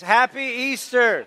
Happy Easter.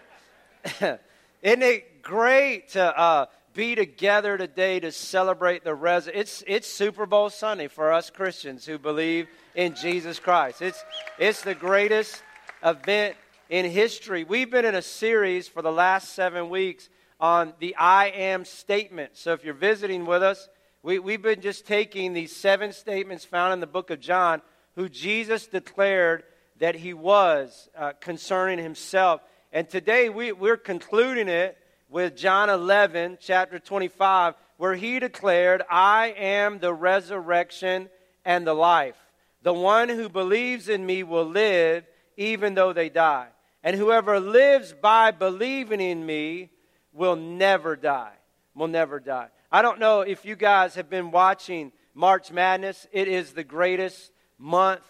Isn't it great to uh, be together today to celebrate the res? It's, it's Super Bowl Sunday for us Christians who believe in Jesus Christ. It's, it's the greatest event in history. We've been in a series for the last seven weeks on the I am statement. So if you're visiting with us, we, we've been just taking these seven statements found in the book of John, who Jesus declared that he was uh, concerning himself. And today we, we're concluding it with John 11, chapter 25, where he declared, I am the resurrection and the life. The one who believes in me will live even though they die. And whoever lives by believing in me will never die. Will never die. I don't know if you guys have been watching March Madness. It is the greatest month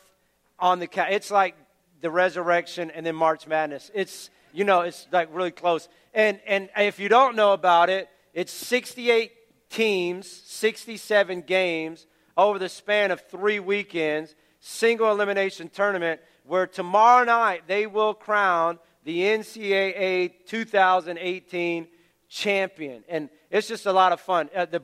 on the ca- it's like the resurrection and then March Madness. It's you know it's like really close. And and if you don't know about it, it's 68 teams, 67 games over the span of 3 weekends, single elimination tournament where tomorrow night they will crown the NCAA 2018 champion. And it's just a lot of fun. Uh, the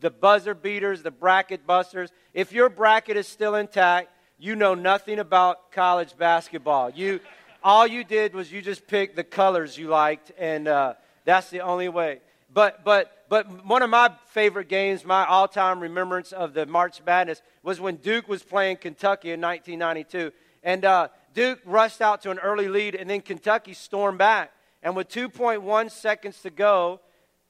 the buzzer beaters, the bracket busters. If your bracket is still intact, you know nothing about college basketball. You, all you did was you just picked the colors you liked, and uh, that's the only way. But, but, but one of my favorite games, my all time remembrance of the March Madness, was when Duke was playing Kentucky in 1992. And uh, Duke rushed out to an early lead, and then Kentucky stormed back. And with 2.1 seconds to go,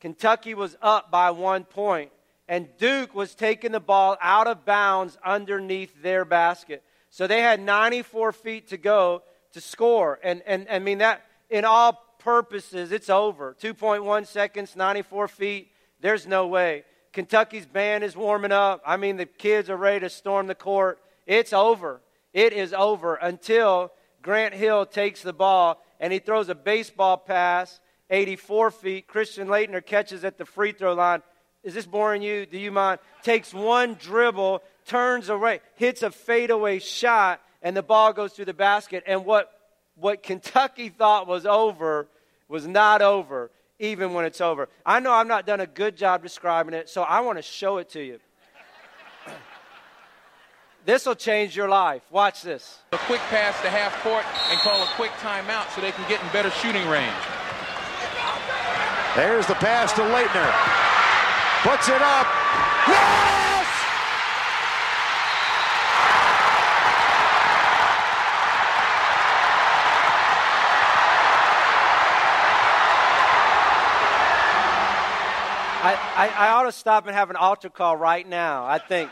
Kentucky was up by one point and Duke was taking the ball out of bounds underneath their basket. So they had 94 feet to go to score. And, and I mean, that in all purposes, it's over. 2.1 seconds, 94 feet. There's no way. Kentucky's band is warming up. I mean, the kids are ready to storm the court. It's over. It is over until Grant Hill takes the ball and he throws a baseball pass 84 feet. Christian Laettner catches at the free throw line is this boring you? Do you mind? Takes one dribble, turns away, hits a fadeaway shot, and the ball goes through the basket. And what, what Kentucky thought was over was not over, even when it's over. I know I've not done a good job describing it, so I want to show it to you. this will change your life. Watch this. A quick pass to half court and call a quick timeout so they can get in better shooting range. There's the pass to Laettner. Puts it up. Yes! I, I, I, ought to stop and have an altar call right now. I think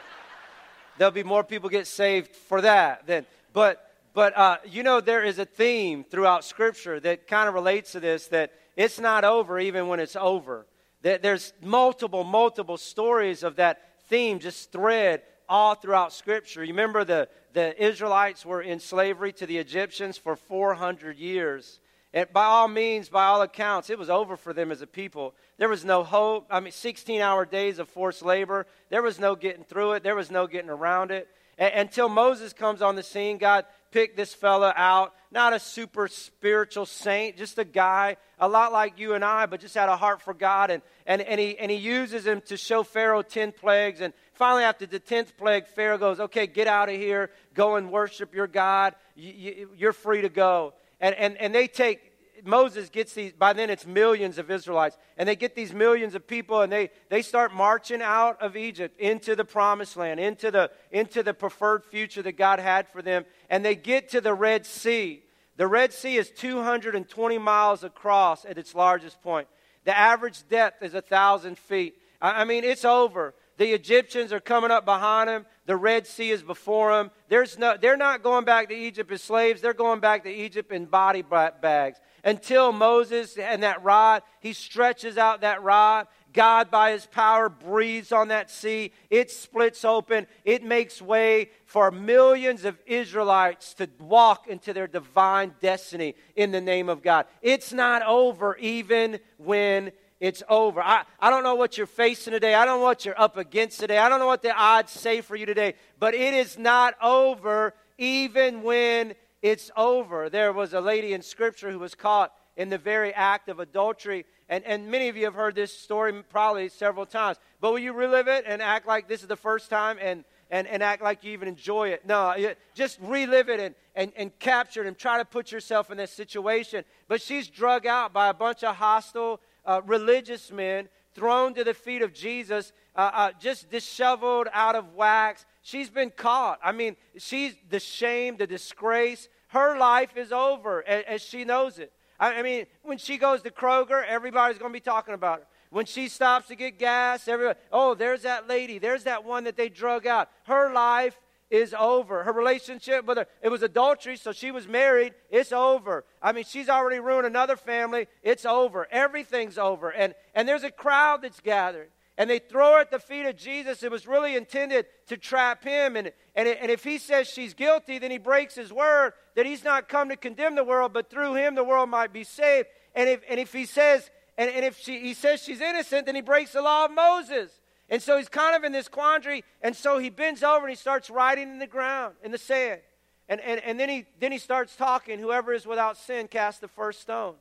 there'll be more people get saved for that. Than, but but uh, you know, there is a theme throughout Scripture that kind of relates to this that it's not over even when it's over. There's multiple, multiple stories of that theme just thread all throughout Scripture. You remember the, the Israelites were in slavery to the Egyptians for 400 years. And by all means, by all accounts, it was over for them as a people. There was no hope. I mean, 16 hour days of forced labor. There was no getting through it, there was no getting around it. until Moses comes on the scene, God picked this fella out not a super spiritual saint, just a guy a lot like you and I, but just had a heart for God. And, and, and, he, and he uses him to show Pharaoh 10 plagues. And finally, after the 10th plague, Pharaoh goes, Okay, get out of here, go and worship your God. You, you, you're free to go. And, and, and they take, Moses gets these, by then it's millions of Israelites, and they get these millions of people and they, they start marching out of Egypt into the promised land, into the, into the preferred future that God had for them. And they get to the Red Sea. The Red Sea is 220 miles across at its largest point. The average depth is 1,000 feet. I mean, it's over. The Egyptians are coming up behind them. The Red Sea is before them. There's no, they're not going back to Egypt as slaves. They're going back to Egypt in body bags. Until Moses and that rod, he stretches out that rod God, by his power, breathes on that sea. It splits open. It makes way for millions of Israelites to walk into their divine destiny in the name of God. It's not over even when it's over. I, I don't know what you're facing today. I don't know what you're up against today. I don't know what the odds say for you today. But it is not over even when it's over. There was a lady in Scripture who was caught in the very act of adultery. And, and many of you have heard this story probably several times. But will you relive it and act like this is the first time and, and, and act like you even enjoy it? No, just relive it and, and, and capture it and try to put yourself in this situation. But she's drug out by a bunch of hostile uh, religious men, thrown to the feet of Jesus, uh, uh, just disheveled out of wax. She's been caught. I mean, she's the shame, the disgrace. Her life is over as, as she knows it. I, I mean, when she goes to Kroger, everybody's going to be talking about her. When she stops to get gas, everybody, oh, there's that lady. There's that one that they drug out. Her life is over. Her relationship with her, it was adultery, so she was married. It's over. I mean, she's already ruined another family. It's over. Everything's over. And, and there's a crowd that's gathered. And they throw her at the feet of Jesus. It was really intended to trap him. And, and, and if he says she's guilty, then he breaks his word that he's not come to condemn the world, but through him the world might be saved. And if, and if he says, and, and if she, he says she's innocent, then he breaks the law of Moses. And so he's kind of in this quandary. And so he bends over and he starts writing in the ground, in the sand. And, and, and then, he, then he starts talking, whoever is without sin, cast the first stone.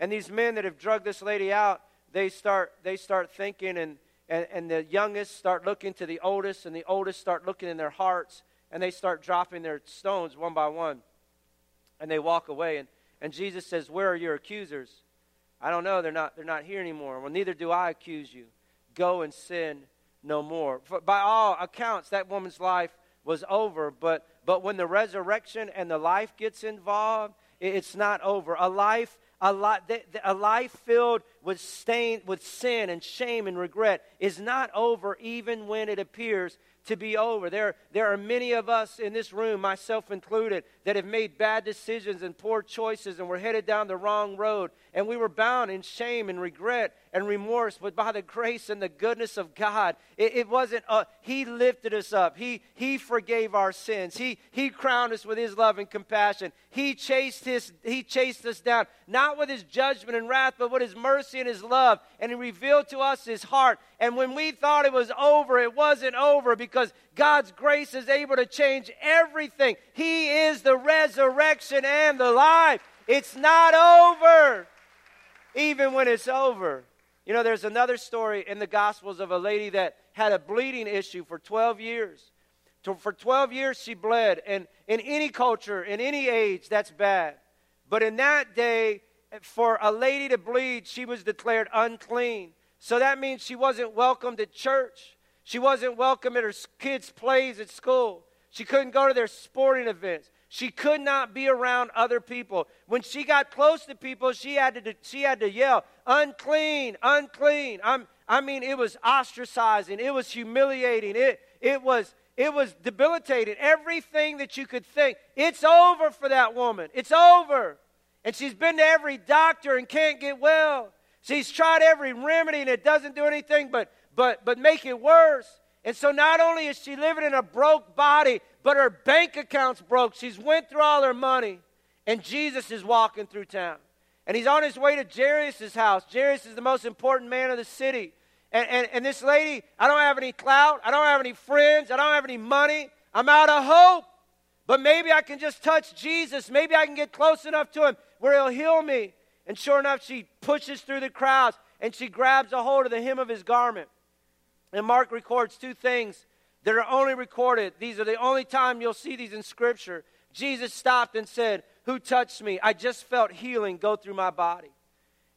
And these men that have drugged this lady out, they start, they start thinking, and, and, and the youngest start looking to the oldest, and the oldest start looking in their hearts, and they start dropping their stones one by one. And they walk away. And, and Jesus says, Where are your accusers? I don't know. They're not, they're not here anymore. Well, neither do I accuse you. Go and sin no more. For by all accounts, that woman's life was over. But, but when the resurrection and the life gets involved, it's not over. A life a, li- a life filled with stain, with sin and shame and regret is not over even when it appears to be over. There, there are many of us in this room, myself included, that have made bad decisions and poor choices and we're headed down the wrong road. And we were bound in shame and regret and remorse, but by the grace and the goodness of God, it, it wasn't, uh, He lifted us up. He, he forgave our sins. He, he crowned us with His love and compassion. He chased, his, he chased us down, not with His judgment and wrath, but with His mercy and His love. And He revealed to us His heart. And when we thought it was over, it wasn't over because God's grace is able to change everything. He is the resurrection and the life. It's not over, even when it's over. You know, there's another story in the Gospels of a lady that had a bleeding issue for 12 years. For 12 years, she bled. And in any culture, in any age, that's bad. But in that day, for a lady to bleed, she was declared unclean. So that means she wasn't welcomed at church. She wasn't welcome at her kids' plays at school. She couldn't go to their sporting events. She could not be around other people. When she got close to people, she had to, she had to yell, unclean, unclean. I'm, I mean, it was ostracizing. It was humiliating. It, it, was, it was debilitating. Everything that you could think. It's over for that woman. It's over. And she's been to every doctor and can't get well. She's tried every remedy and it doesn't do anything but, but, but make it worse. And so not only is she living in a broke body, but her bank account's broke. She's went through all her money. And Jesus is walking through town. And he's on his way to Jairus' house. Jairus is the most important man of the city. And, and, and this lady, I don't have any clout. I don't have any friends. I don't have any money. I'm out of hope. But maybe I can just touch Jesus. Maybe I can get close enough to him where he'll heal me. And sure enough, she pushes through the crowds and she grabs a hold of the hem of his garment. And Mark records two things that are only recorded. These are the only time you'll see these in Scripture. Jesus stopped and said, Who touched me? I just felt healing go through my body.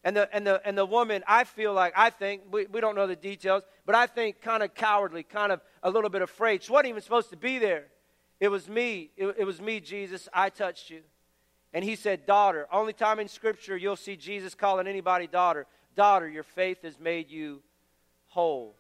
And the, and the, and the woman, I feel like, I think, we, we don't know the details, but I think kind of cowardly, kind of a little bit afraid. She wasn't even supposed to be there. It was me. It, it was me, Jesus. I touched you. And he said, Daughter. Only time in Scripture you'll see Jesus calling anybody daughter. Daughter, your faith has made you whole.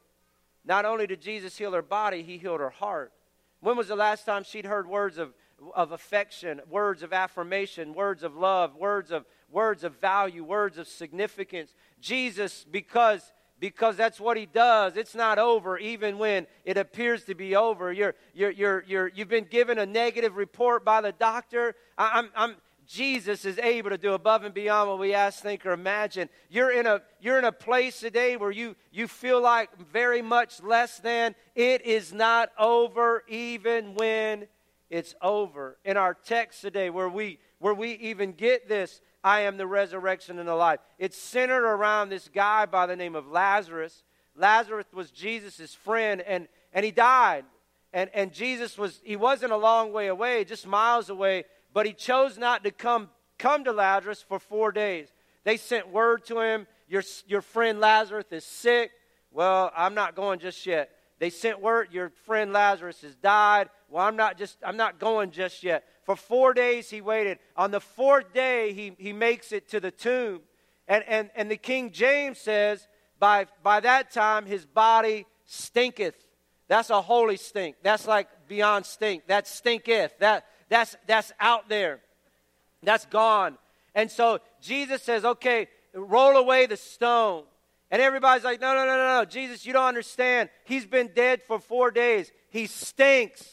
Not only did Jesus heal her body, he healed her heart. When was the last time she'd heard words of, of affection, words of affirmation, words of love, words of, words of value, words of significance? Jesus, because because that's what he does. It's not over even when it appears to be over. You're, you're, you're, you're, you've been given a negative report by the doctor. I, I'm, I'm, Jesus is able to do above and beyond what we ask, think, or imagine. You're in a, you're in a place today where you, you feel like very much less than. It is not over even when it's over. In our text today, where we where we even get this, I am the resurrection and the life. It's centered around this guy by the name of Lazarus. Lazarus was Jesus' friend, and, and he died. And, and Jesus was, he wasn't a long way away, just miles away, but he chose not to come, come to Lazarus for four days. They sent word to him, your, your friend Lazarus is sick. Well, I'm not going just yet. They sent word, your friend Lazarus has died. Well, I'm not just, I'm not going just yet. For four days he waited. On the fourth day, he, he makes it to the tomb. And, and, and the King James says, by, by that time his body stinketh. That's a holy stink. That's like beyond stink. That stinketh. That, that's, that's out there. That's gone. And so Jesus says, okay, roll away the stone. And everybody's like, no, no, no, no, no. Jesus, you don't understand. He's been dead for four days. He stinks.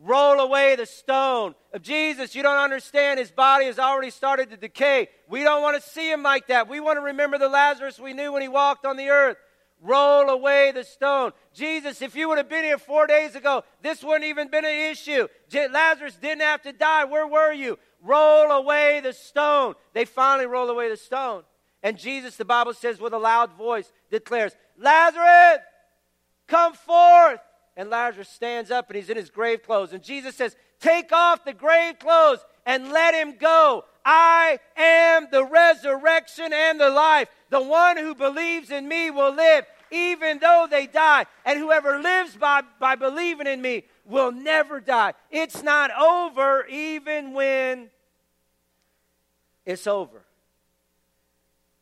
Roll away the stone. Of Jesus, you don't understand. His body has already started to decay. We don't want to see him like that. We want to remember the Lazarus we knew when he walked on the earth. Roll away the stone. Jesus, if you would have been here four days ago, this wouldn't even been an issue. Lazarus didn't have to die. Where were you? Roll away the stone. They finally roll away the stone. And Jesus, the Bible says, with a loud voice, declares, Lazarus, come forth. And Lazarus stands up and he's in his grave clothes. And Jesus says, Take off the grave clothes and let him go. I am the resurrection and the life. The one who believes in me will live even though they die. And whoever lives by, by believing in me will never die. It's not over even when it's over.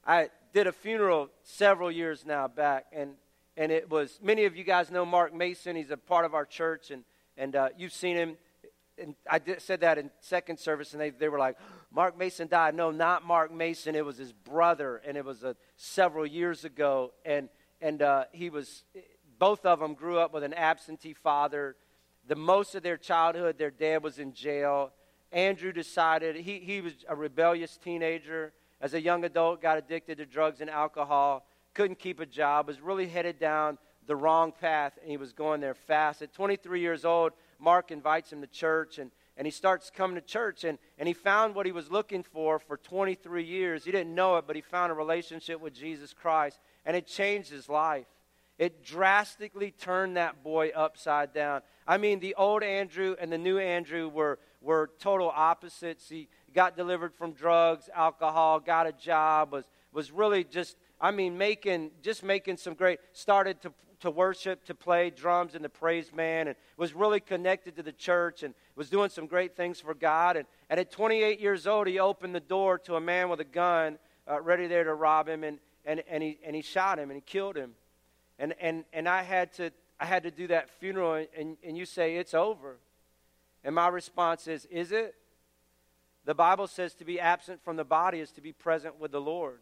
I did a funeral several years now back, and, and it was many of you guys know Mark Mason. He's a part of our church, and, and uh, you've seen him. And I did, said that in second service, and they, they were like, Mark Mason died. No, not Mark Mason. It was his brother, and it was uh, several years ago. And, and uh, he was, both of them grew up with an absentee father. The most of their childhood, their dad was in jail. Andrew decided, he, he was a rebellious teenager as a young adult, got addicted to drugs and alcohol, couldn't keep a job, was really headed down the wrong path, and he was going there fast. At 23 years old, Mark invites him to church, and, and he starts coming to church, and, and he found what he was looking for for 23 years. He didn't know it, but he found a relationship with Jesus Christ, and it changed his life. It drastically turned that boy upside down. I mean, the old Andrew and the new Andrew were, were total opposites. He, got delivered from drugs, alcohol, got a job, was, was really just, I mean, making, just making some great, started to, to worship, to play drums and the praise band, and was really connected to the church and was doing some great things for God. And, and at 28 years old, he opened the door to a man with a gun uh, ready there to rob him, and, and, and, he, and he shot him and he killed him. And, and, and I, had to, I had to do that funeral, and, and you say, it's over. And my response is, is it? The Bible says to be absent from the body is to be present with the Lord.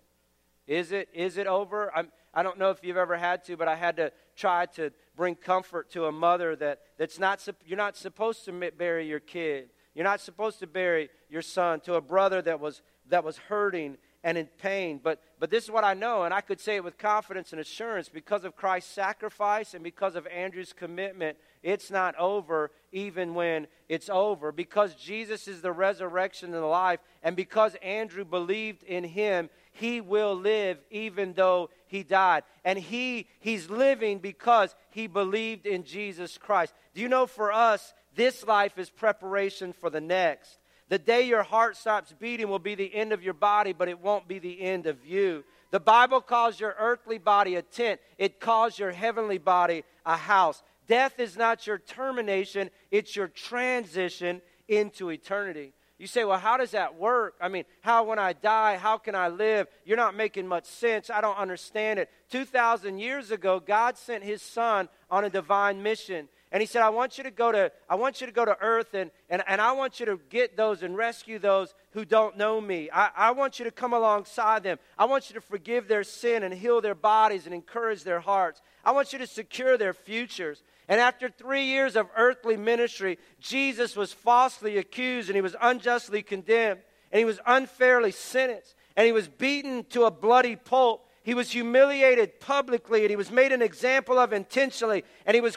Is it, is it over? I'm, I don't know if you've ever had to, but I had to try to bring comfort to a mother that, that's not, you're not supposed to bury your kid. You're not supposed to bury your son. To a brother that was, that was hurting and in pain. But, but this is what I know, and I could say it with confidence and assurance because of Christ's sacrifice and because of Andrew's commitment. It's not over even when it's over. Because Jesus is the resurrection and the life, and because Andrew believed in him, he will live even though he died. And he he's living because he believed in Jesus Christ. Do you know for us, this life is preparation for the next. The day your heart stops beating will be the end of your body, but it won't be the end of you. The Bible calls your earthly body a tent, it calls your heavenly body a house. Death is not your termination, it's your transition into eternity. You say, well, how does that work? I mean, how when I die, how can I live? You're not making much sense. I don't understand it. 2,000 years ago, God sent his son on a divine mission. And he said, I want you to go to, I want you to, go to earth and, and, and I want you to get those and rescue those who don't know me. I, I want you to come alongside them. I want you to forgive their sin and heal their bodies and encourage their hearts. I want you to secure their futures. And after three years of earthly ministry, Jesus was falsely accused and he was unjustly condemned and he was unfairly sentenced and he was beaten to a bloody pulp He was humiliated publicly and he was made an example of intentionally. And he was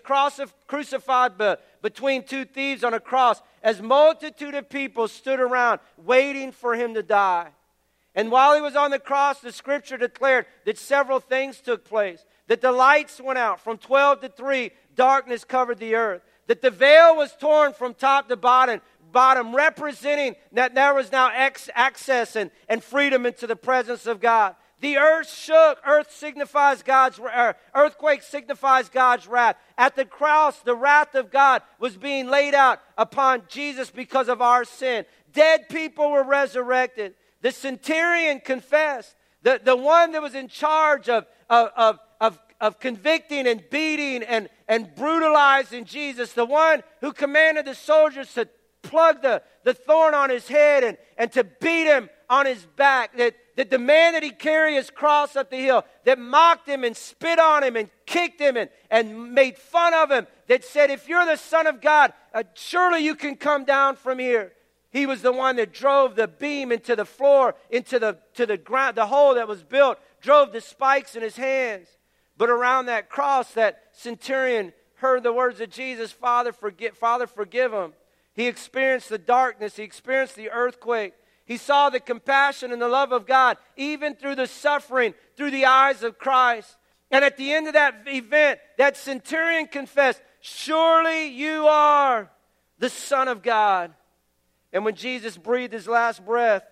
crucified be, between two thieves on a cross as multitude of people stood around waiting for him to die. And while he was on the cross, the scripture declared that several things took place. That the lights went out from 12 to 3, darkness covered the earth. That the veil was torn from top to bottom, bottom representing that there was now ex- access and, and freedom into the presence of God. The earth shook. Earth signifies God's er, earthquake signifies God's wrath. At the cross, the wrath of God was being laid out upon Jesus because of our sin. Dead people were resurrected. The centurion confessed. The, the one that was in charge of, of, of, of, of convicting and beating and, and brutalizing Jesus, the one who commanded the soldiers to plug the, the thorn on his head and, and to beat him on his back, that, that the man that he carried his cross up the hill, that mocked him and spit on him and kicked him and, and made fun of him, that said, If you're the Son of God, uh, surely you can come down from here. He was the one that drove the beam into the floor, into the, to the ground, the hole that was built, drove the spikes in his hands. But around that cross, that centurion heard the words of Jesus, Father, forgive, Father, forgive him. He experienced the darkness, he experienced the earthquake. He saw the compassion and the love of God, even through the suffering, through the eyes of Christ. And at the end of that event, that centurion confessed, Surely you are the Son of God. And when Jesus breathed his last breath,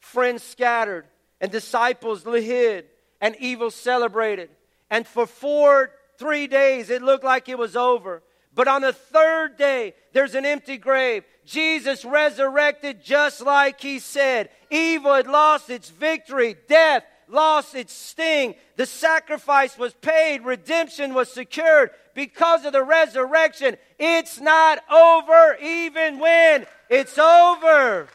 friends scattered, and disciples hid, and evil celebrated. And for four, three days, it looked like it was over. But on the third day, there's an empty grave. Jesus resurrected just like he said. Evil had lost its victory. Death lost its sting. The sacrifice was paid. Redemption was secured because of the resurrection. It's not over even when it's over.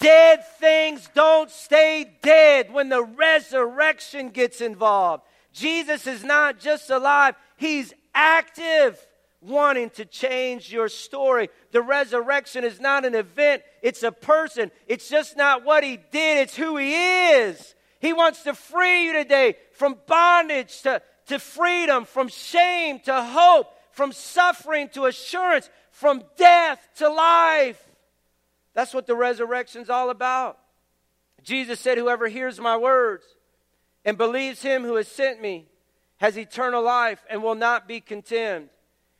Dead things don't stay dead when the resurrection gets involved. Jesus is not just alive, he's active, wanting to change your story. The resurrection is not an event, it's a person. It's just not what he did, it's who he is. He wants to free you today from bondage to, to freedom, from shame to hope, from suffering to assurance, from death to life. That's what the resurrection's all about. Jesus said, Whoever hears my words and believes him who has sent me has eternal life and will not be condemned.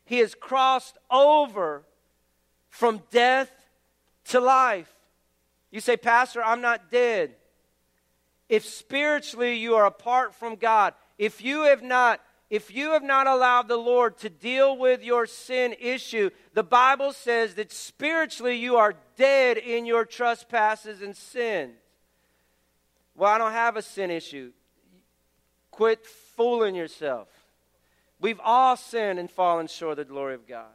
He has crossed over from death to life. You say, Pastor, I'm not dead. If spiritually you are apart from God, if you have not if you have not allowed the Lord to deal with your sin issue, the Bible says that spiritually you are dead in your trespasses and sins. Well, I don't have a sin issue. Quit fooling yourself. We've all sinned and fallen short of the glory of God.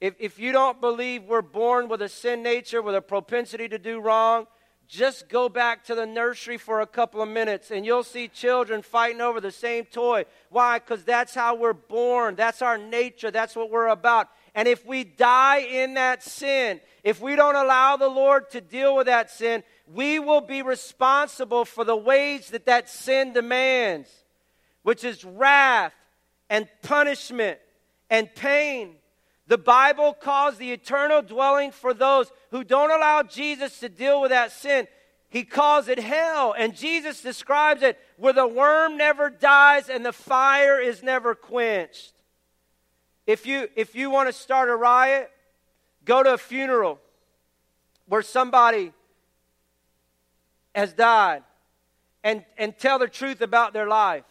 If, if you don't believe we're born with a sin nature, with a propensity to do wrong, just go back to the nursery for a couple of minutes and you'll see children fighting over the same toy. Why? Because that's how we're born. That's our nature. That's what we're about. And if we die in that sin, if we don't allow the Lord to deal with that sin, we will be responsible for the wage that that sin demands which is wrath and punishment and pain. The Bible calls the eternal dwelling for those who don't allow Jesus to deal with that sin. He calls it hell, and Jesus describes it where the worm never dies and the fire is never quenched. If you, if you want to start a riot, go to a funeral where somebody has died and, and tell the truth about their life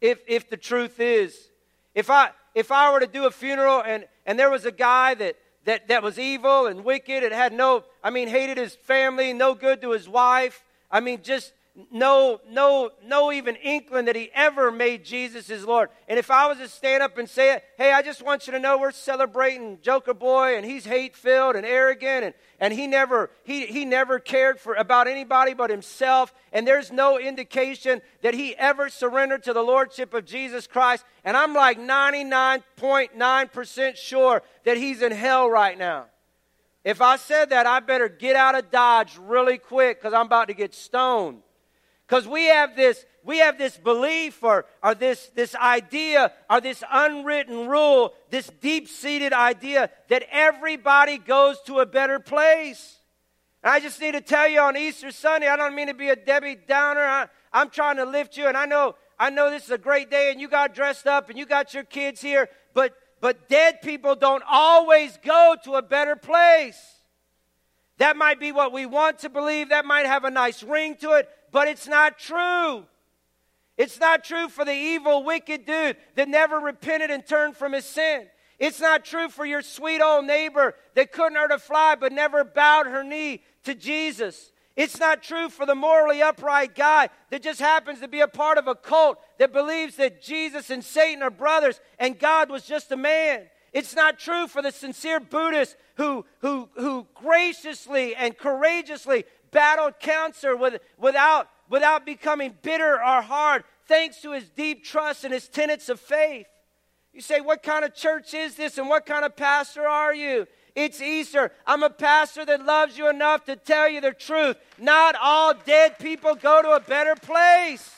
if, if the truth is. If I, if I were to do a funeral and, and there was a guy that, that, that was evil and wicked and had no, I mean, hated his family, no good to his wife, I mean, just no, no, no even inkling that he ever made Jesus his Lord. And if I was to stand up and say, hey, I just want you to know we're celebrating Joker Boy and he's hate filled and arrogant and, and he never he, he never cared for about anybody but himself, and there's no indication that he ever surrendered to the Lordship of Jesus Christ, and I'm like 99.9% sure that he's in hell right now. If I said that, I better get out of Dodge really quick because I'm about to get stoned. Because we have this, we have this belief or, or this, this idea or this unwritten rule, this deep seated idea that everybody goes to a better place. And I just need to tell you on Easter Sunday, I don't mean to be a Debbie Downer. I, I'm trying to lift you, and I know, I know this is a great day, and you got dressed up, and you got your kids here, but, but dead people don't always go to a better place. That might be what we want to believe. That might have a nice ring to it, but it's not true. It's not true for the evil, wicked dude that never repented and turned from his sin. It's not true for your sweet old neighbor that couldn't hurt a fly but never bowed her knee to Jesus. It's not true for the morally upright guy that just happens to be a part of a cult that believes that Jesus and Satan are brothers and God was just a man. It's not true for the sincere Buddhist who, who, who graciously and courageously battled cancer with, without, without becoming bitter or hard, thanks to his deep trust and his tenets of faith. You say, What kind of church is this and what kind of pastor are you? It's Easter. I'm a pastor that loves you enough to tell you the truth. Not all dead people go to a better place.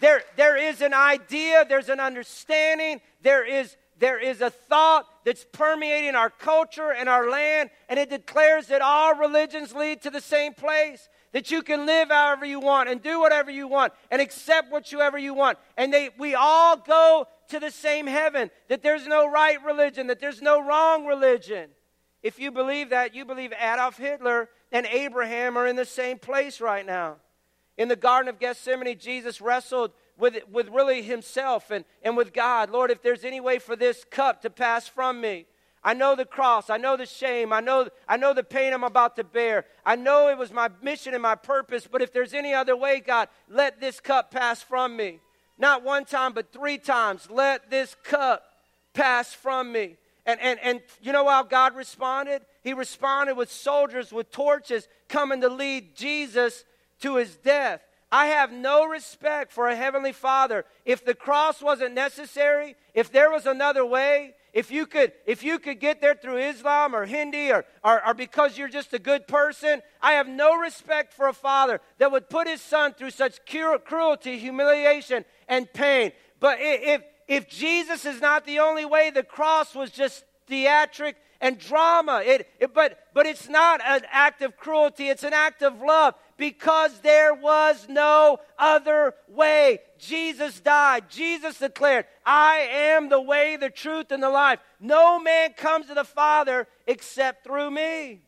There, there is an idea, there's an understanding, there is, there is a thought that's permeating our culture and our land, and it declares that all religions lead to the same place. That you can live however you want and do whatever you want and accept whatever you want. And they, we all go to the same heaven, that there's no right religion, that there's no wrong religion. If you believe that, you believe Adolf Hitler and Abraham are in the same place right now. In the Garden of Gethsemane, Jesus wrestled with, with really himself and, and with God. Lord, if there's any way for this cup to pass from me, I know the cross. I know the shame. I know, I know the pain I'm about to bear. I know it was my mission and my purpose, but if there's any other way, God, let this cup pass from me. Not one time, but three times. Let this cup pass from me. And, and, and you know how God responded? He responded with soldiers with torches coming to lead Jesus to his death. I have no respect for a heavenly father. If the cross wasn't necessary, if there was another way, if you could, if you could get there through Islam or Hindi or, or, or, because you're just a good person, I have no respect for a father that would put his son through such cruelty, humiliation, and pain. But if, if Jesus is not the only way, the cross was just theatric and drama. It, it, but, but it's not an act of cruelty, it's an act of love because there was no other way. Jesus died. Jesus declared, I am the way, the truth, and the life. No man comes to the Father except through me.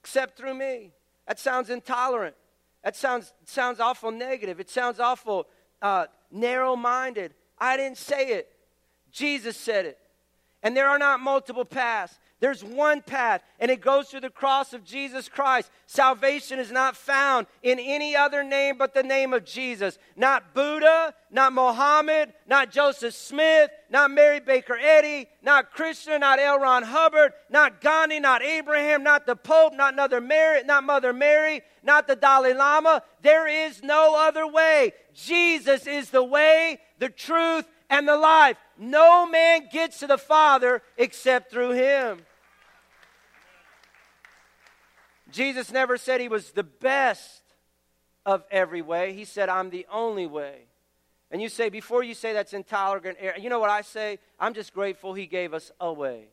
Except through me. That sounds intolerant. That sounds, sounds awful negative. It sounds awful uh, narrow minded. I didn't say it, Jesus said it. And there are not multiple paths. There's one path, and it goes through the cross of Jesus Christ. Salvation is not found in any other name but the name of Jesus. Not Buddha, not Mohammed, not Joseph Smith, not Mary Baker Eddy, not Krishna, not L. Ron Hubbard, not Gandhi, not Abraham, not the Pope, not Mother Mary, not Mother Mary, not the Dalai Lama. There is no other way. Jesus is the way, the truth, and the life. No man gets to the Father except through him. Jesus never said he was the best of every way. He said, I'm the only way. And you say, before you say that's intolerant, eh, you know what I say? I'm just grateful he gave us a way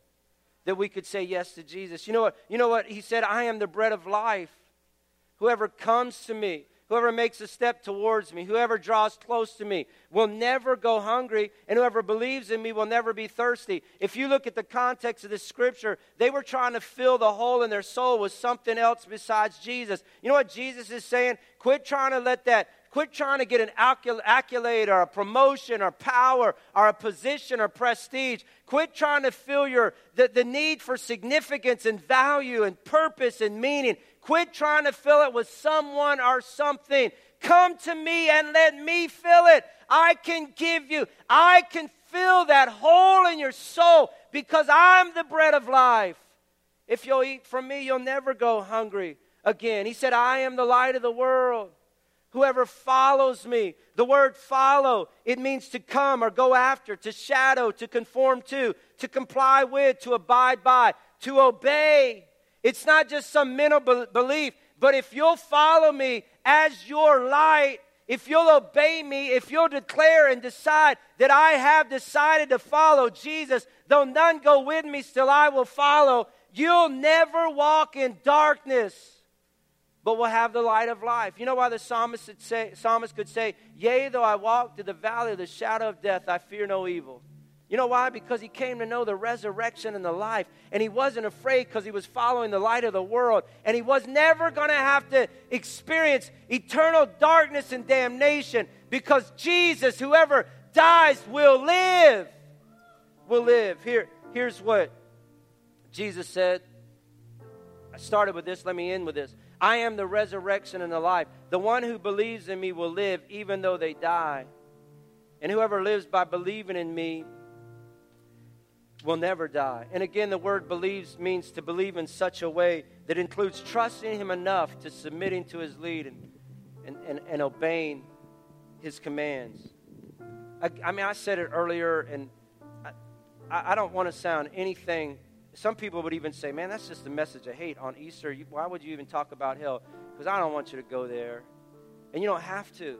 that we could say yes to Jesus. You know what? You know what? He said, I am the bread of life. Whoever comes to me, Whoever makes a step towards me, whoever draws close to me, will never go hungry, and whoever believes in me will never be thirsty. If you look at the context of this scripture, they were trying to fill the hole in their soul with something else besides Jesus. You know what Jesus is saying? Quit trying to let that Quit trying to get an accolade or a promotion or power or a position or prestige. Quit trying to fill your the, the need for significance and value and purpose and meaning. Quit trying to fill it with someone or something. Come to me and let me fill it. I can give you, I can fill that hole in your soul because I'm the bread of life. If you'll eat from me, you'll never go hungry again. He said, I am the light of the world. Whoever follows me, the word follow, it means to come or go after, to shadow, to conform to, to comply with, to abide by. to obey. It's not just some mental be- belief, but if you'll follow me as your light, if you'll obey me, if you'll declare and decide that I have decided to follow Jesus, though none go with me, still I will follow, you'll never walk in darkness, but will have the light of life. You know why the psalmist, say, psalmist could say, Yea, though I walk through the valley of the shadow of death, I fear no evil. You know why? Because he came to know the resurrection and the life. And he wasn't afraid because he was following the light of the world. And he was never going to have to experience eternal darkness and damnation because Jesus, whoever dies, will live. Will live. Here, here's what Jesus said. I started with this. Let me end with this. I am the resurrection and the life. The one who believes in me will live even though they die. And whoever lives by believing in me will never die. And again, the word believes means to believe in such a way that includes trusting Him enough to submitting to His lead and, and, and, and obeying His commands. I, I, mean, I said it earlier, and I, I don't want to sound anything. Some people would even say, man, that's just a message of hate on Easter. You, why would you even talk about hell? Because I don't want you to go there. And you don't have to.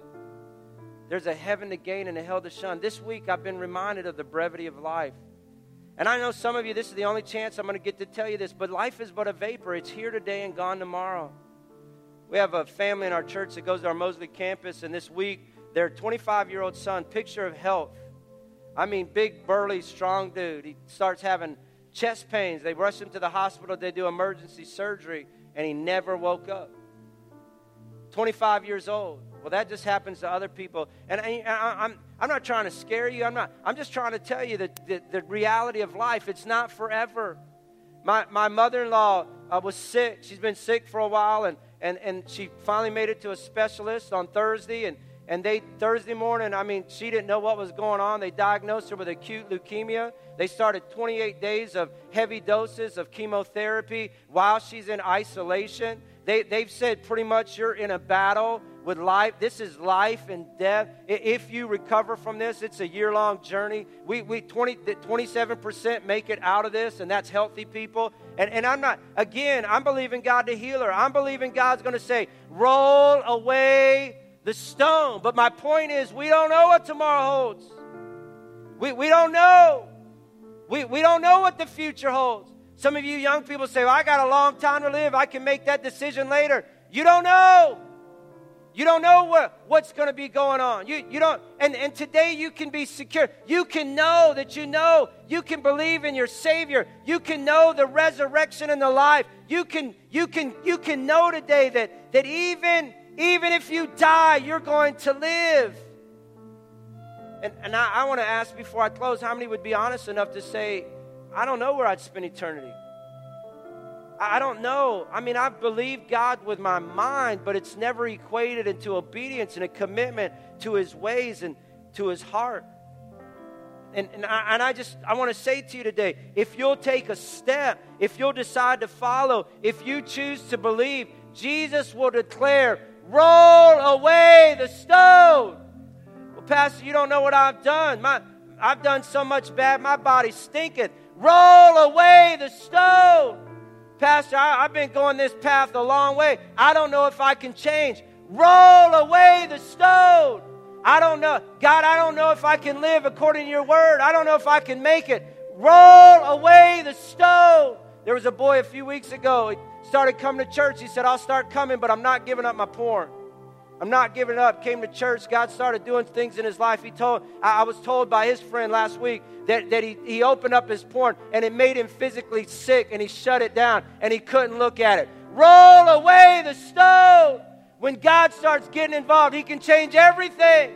There's a heaven to gain and a hell to shun. This week, I've been reminded of the brevity of life. And I know some of you, this is the only chance I'm going to get to tell you this, but life is but a vapor. It's here today and gone tomorrow. We have a family in our church that goes to our Mosley campus, and this week, their 25 year old son, picture of health. I mean, big, burly, strong dude. He starts having chest pains. They rush him to the hospital, they do emergency surgery, and he never woke up. 25 years old. Well, that just happens to other people. And I, am I'm not trying to scare you. I'm not. I'm just trying to tell you that the, the reality of life. It's not forever. My my mother-in-law uh, was sick. She's been sick for a while, and and and she finally made it to a specialist on Thursday, and. And they Thursday morning, I mean, she didn't know what was going on. They diagnosed her with acute leukemia. They started 28 days of heavy doses of chemotherapy while she's in isolation. They, they've said pretty much you're in a battle with life. This is life and death. If you recover from this, it's a year long journey. We, we 20, 27% make it out of this, and that's healthy people. And, and I'm not, again, I'm believing God to heal her. I'm believing God's going to say, roll away the stone. But my point is, we don't know what tomorrow holds. We, we don't know. We, we don't know what the future holds. Some of you young people say, well, I got a long time to live. I can make that decision later. You don't know. You don't know what, what's going to be going on. You, you don't, and, and today you can be secure. You can know that you know. You can believe in your Savior. You can know the resurrection and the life. You can, you can, you can know today that, that even, even if you die, you're going to live. And, and I, I want to ask before I close how many would be honest enough to say, I don't know where I'd spend eternity. I don't know. I mean, I've believed God with my mind, but it's never equated into obedience and a commitment to His ways and to His heart. And, and, I, and I just, I want to say to you today if you'll take a step, if you'll decide to follow, if you choose to believe, Jesus will declare, roll away the stone. Well, Pastor, you don't know what I've done. My, I've done so much bad, my body stinketh. Roll away the stone. Pastor, I, have been going this path a long way. I don't know if I can change. Roll away the stone. I don't know. God, I don't know if I can live according to your word. I don't know if I can make it. Roll away the stone. There was a boy a few weeks ago. He started coming to church. He said, I'll start coming, but I'm not giving up my porn. I'm not giving up. Came to church. God started doing things in his life. He told, I, was told by his friend last week that, that he, he opened up his porn and it made him physically sick and he shut it down and he couldn't look at it. Roll away the stone. When God starts getting involved, he can change everything.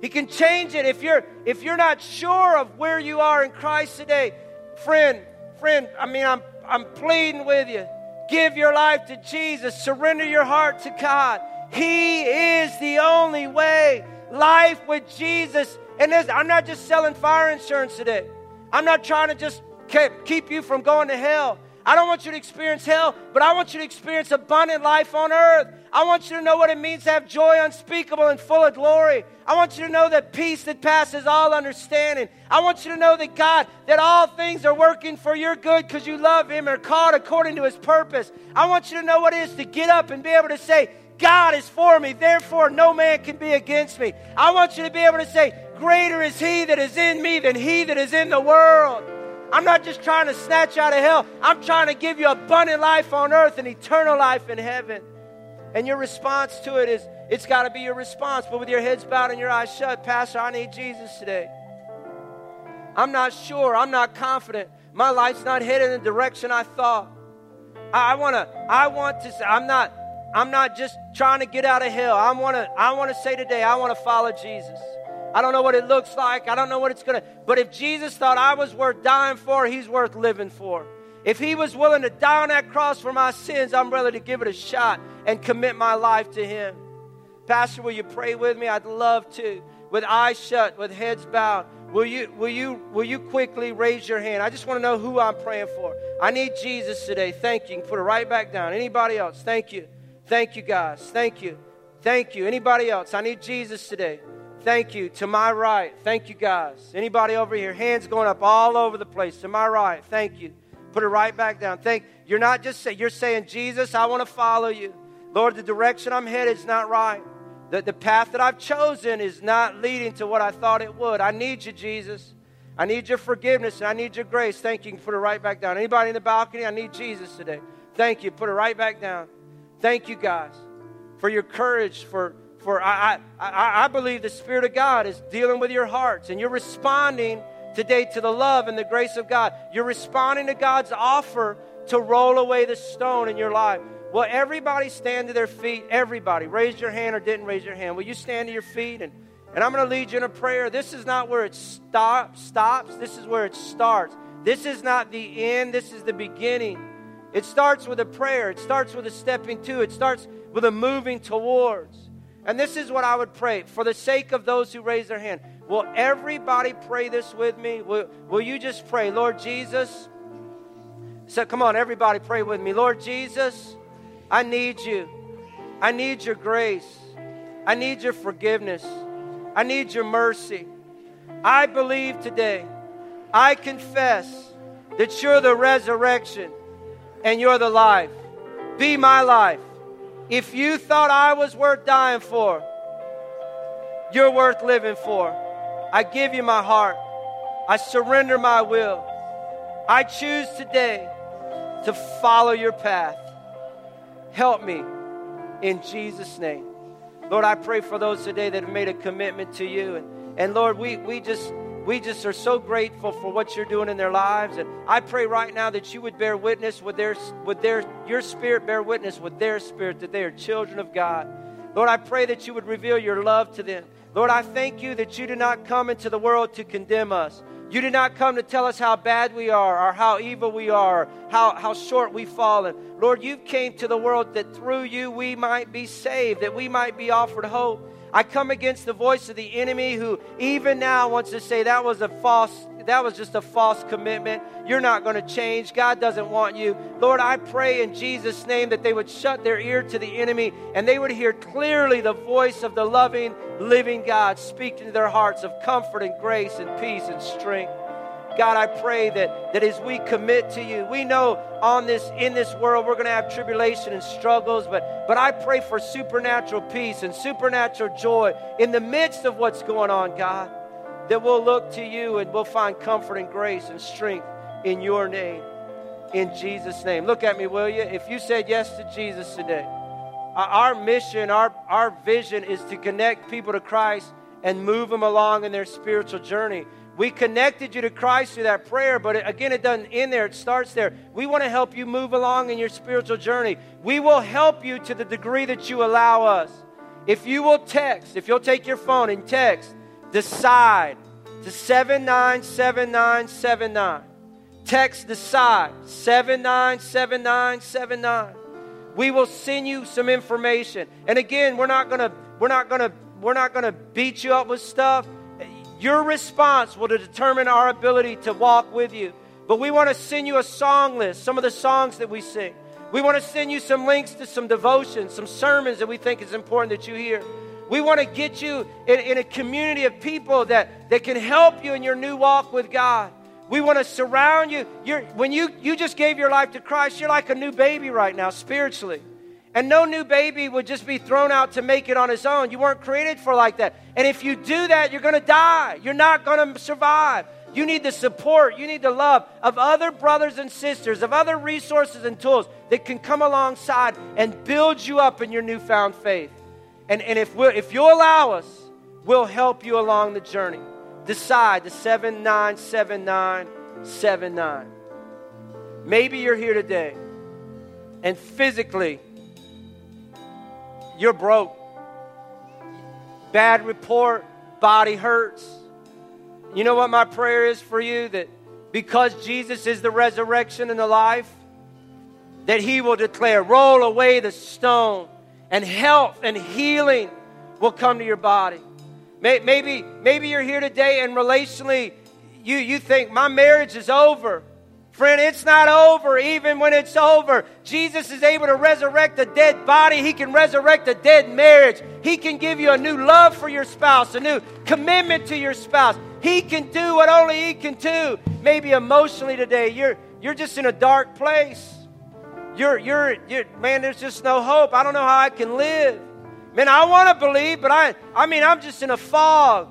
He can change it. If you're if you're not sure of where you are in Christ today, friend, friend, I mean I'm I'm pleading with you. Give your life to Jesus. Surrender your heart to God. He is the only way. Life with Jesus. And this, I'm not just selling fire insurance today. I'm not trying to just keep you from going to hell. I don't want you to experience hell, but I want you to experience abundant life on earth. I want you to know what it means to have joy unspeakable and full of glory. I want you to know that peace that passes all understanding. I want you to know that God, that all things are working for your good because you love Him and are called according to His purpose. I want you to know what it is to get up and be able to say, God is for me, therefore no man can be against me. I want you to be able to say, Greater is He that is in me than He that is in the world. I'm not just trying to snatch out of hell. I'm trying to give you abundant life on earth and eternal life in heaven. And your response to it is, it's got to be your response. But with your heads bowed and your eyes shut, Pastor, I need Jesus today. I'm not sure. I'm not confident. My life's not headed in the direction I thought. I, I want to, I want to say, I'm not, I'm not just trying to get out of hell. I want to, I want to say today, I want to follow Jesus. I don't know what it looks like. I don't know what it's going to. But if Jesus thought I was worth dying for, he's worth living for. If he was willing to die on that cross for my sins, I'm ready to give it a shot and commit my life to him. Pastor, will you pray with me? I'd love to. With eyes shut, with heads bowed. Will you, will you, will you quickly raise your hand? I just want to know who I'm praying for. I need Jesus today. Thank you. You can put it right back down. Anybody else? Thank you. Thank you, guys. Thank you. Thank you. Anybody else? I need Jesus today. Thank you. To my right. Thank you, guys. Anybody over here? Hands going up all over the place. To my right. Thank you. Put it right back down. Thank you're not just saying you're saying, Jesus, I want to follow you. Lord, the direction I'm headed is not right. The, the path that I've chosen is not leading to what I thought it would. I need you, Jesus. I need your forgiveness and I need your grace. Thank you. You put it right back down. Anybody in the balcony? I need Jesus today. Thank you. Put it right back down. Thank you, guys, for your courage, for for I, I, I believe the Spirit of God is dealing with your hearts and you're responding today to the love and the grace of God. You're responding to God's offer to roll away the stone in your life. Will everybody stand to their feet? Everybody, raise your hand or didn't raise your hand. Will you stand to your feet? And, and I'm going to lead you in a prayer. This is not where it stop, stops, this is where it starts. This is not the end, this is the beginning. It starts with a prayer, it starts with a stepping to, it starts with a moving towards. And this is what I would pray for the sake of those who raise their hand. Will everybody pray this with me? Will, will you just pray, Lord Jesus? So come on, everybody pray with me. Lord Jesus, I need you. I need your grace. I need your forgiveness. I need your mercy. I believe today, I confess that you're the resurrection and you're the life. Be my life. If you thought I was worth dying for, you're worth living for. I give you my heart. I surrender my will. I choose today to follow your path. Help me in Jesus' name. Lord, I pray for those today that have made a commitment to you. And, and Lord, we, we just we just are so grateful for what you're doing in their lives. And I pray right now that you would bear witness with their, with their, your spirit bear witness with their spirit that they are children of God. Lord, I pray that you would reveal your love to them. Lord, I thank you that you did not come into the world to condemn us. You did not come to tell us how bad we are or how evil we are, how, how short we've fallen. Lord, you came to the world that through you we might be saved, that we might be offered hope. I come against the voice of the enemy who even now wants to say that was a false that was just a false commitment. You're not going to change. God doesn't want you. Lord, I pray in Jesus' name that they would shut their ear to the enemy and they would hear clearly the voice of the loving, living God speak into their hearts of comfort and grace and peace and strength. God, I pray that, that as we commit to you, we know on this in this world we're going to have tribulation and struggles, but but I pray for supernatural peace and supernatural joy in the midst of what's going on, God. That we'll look to you and we'll find comfort and grace and strength in your name. In Jesus' name. Look at me, will you? If you said yes to Jesus today, Uh, our mission, our, our vision is to connect people to Christ and move them along in their spiritual journey. We connected you to Christ through that prayer, but it, again, it doesn't end there. It starts there. We want to help you move along in your spiritual journey. We will help you to the degree that you allow us. If you will text, if you'll take your phone and text, decide to 797979. Text decide 797979. We will send you some information. And again, we're not to we're not to we're not to beat you up with stuff. Your response will determine our ability to walk with you. But we want to send you a song list, some of the songs that we sing. We want to send you some links to some devotions, some sermons that we think is important that you hear. We want to get you in, in, a community of people that, that can help you in your new walk with God. We want to surround you. You're, when you, you just gave your life to Christ, you're like a new baby right now, spiritually. And no new baby would just be thrown out to make it on his own. You weren't created for like that. And if you do that, you're going to die. You're not going to survive. You need the support, you need the love of other brothers and sisters, of other resources and tools that can come alongside and build you up in your newfound faith. And, and if, we if you allow us, we'll help you along the journey. Decide the 797979. Maybe you're here today and physically you're broke. Bad report, body hurts you know what my prayer is for you? That because Jesus is the resurrection and the life, that He will declare, roll away the stone, and health and healing will come to your body. Maybe, maybe you're here today and relationally you, you think, my marriage is over. Friend, it's not over even when it's over. Jesus is able to resurrect a dead body. He can resurrect a dead marriage. He can give you a new love for your spouse, a new commitment to your spouse. He can do what only He can do. Maybe emotionally today, you're, you're just in a dark place. You're, you're, you're, man, there's just no hope. I don't know how I can live. Man, I want to believe, but I, I mean, I'm just in a fog.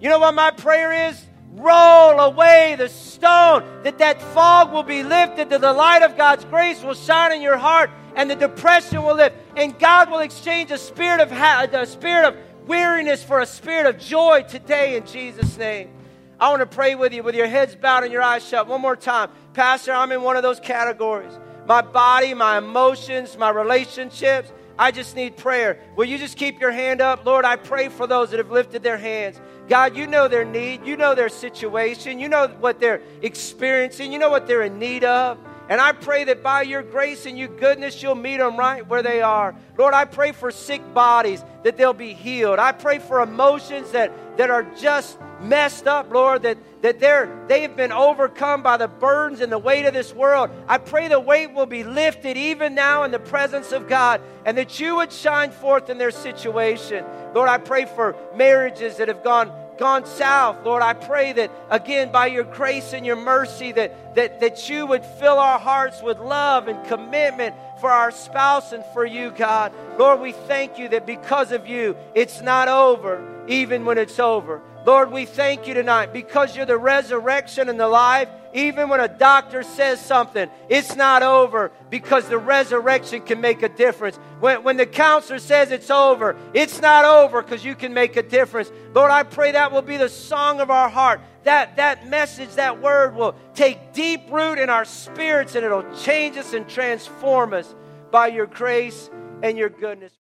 You know what my prayer is? roll away the stone, that that fog will be lifted, that the light of God's grace will shine in your heart, and the depression will lift, and God will exchange a spirit of ha- a spirit of weariness for a spirit of joy today in Jesus' name. I want to pray with you with your heads bowed and your eyes shut. One more time. Pastor, I'm in one of those categories. My body, my emotions, my relationships. I just need prayer. Will you just keep your hand up? Lord, I pray for those that have lifted their hands. God, you know their need. You know their situation. You know what they're experiencing. You know what they're in need of. And I pray that by your grace and your goodness, you'll meet them right where they are. Lord, I pray for sick bodies that they'll be healed. I pray for emotions that, that are just messed up, Lord, that, that they're, they have been overcome by the burdens and the weight of this world. I pray the weight will be lifted even now in the presence of God and that you would shine forth in their situation. Lord, I pray for marriages that have gone gone south. Lord, I pray that again by your grace and your mercy that, that, that you would fill our hearts with love and commitment for our spouse and for you, God. Lord, we thank you that because of you, it's not over, even when it's over. Lord, we thank you tonight because you're the resurrection and the life. Even when a doctor says something, it's not over because the resurrection can make a difference. When, when the counselor says it's over, it's not over because you can make a difference. Lord, I pray that will be the song of our heart. That, that message, that word will take deep root in our spirits and it'll change us and transform us by your grace and your goodness.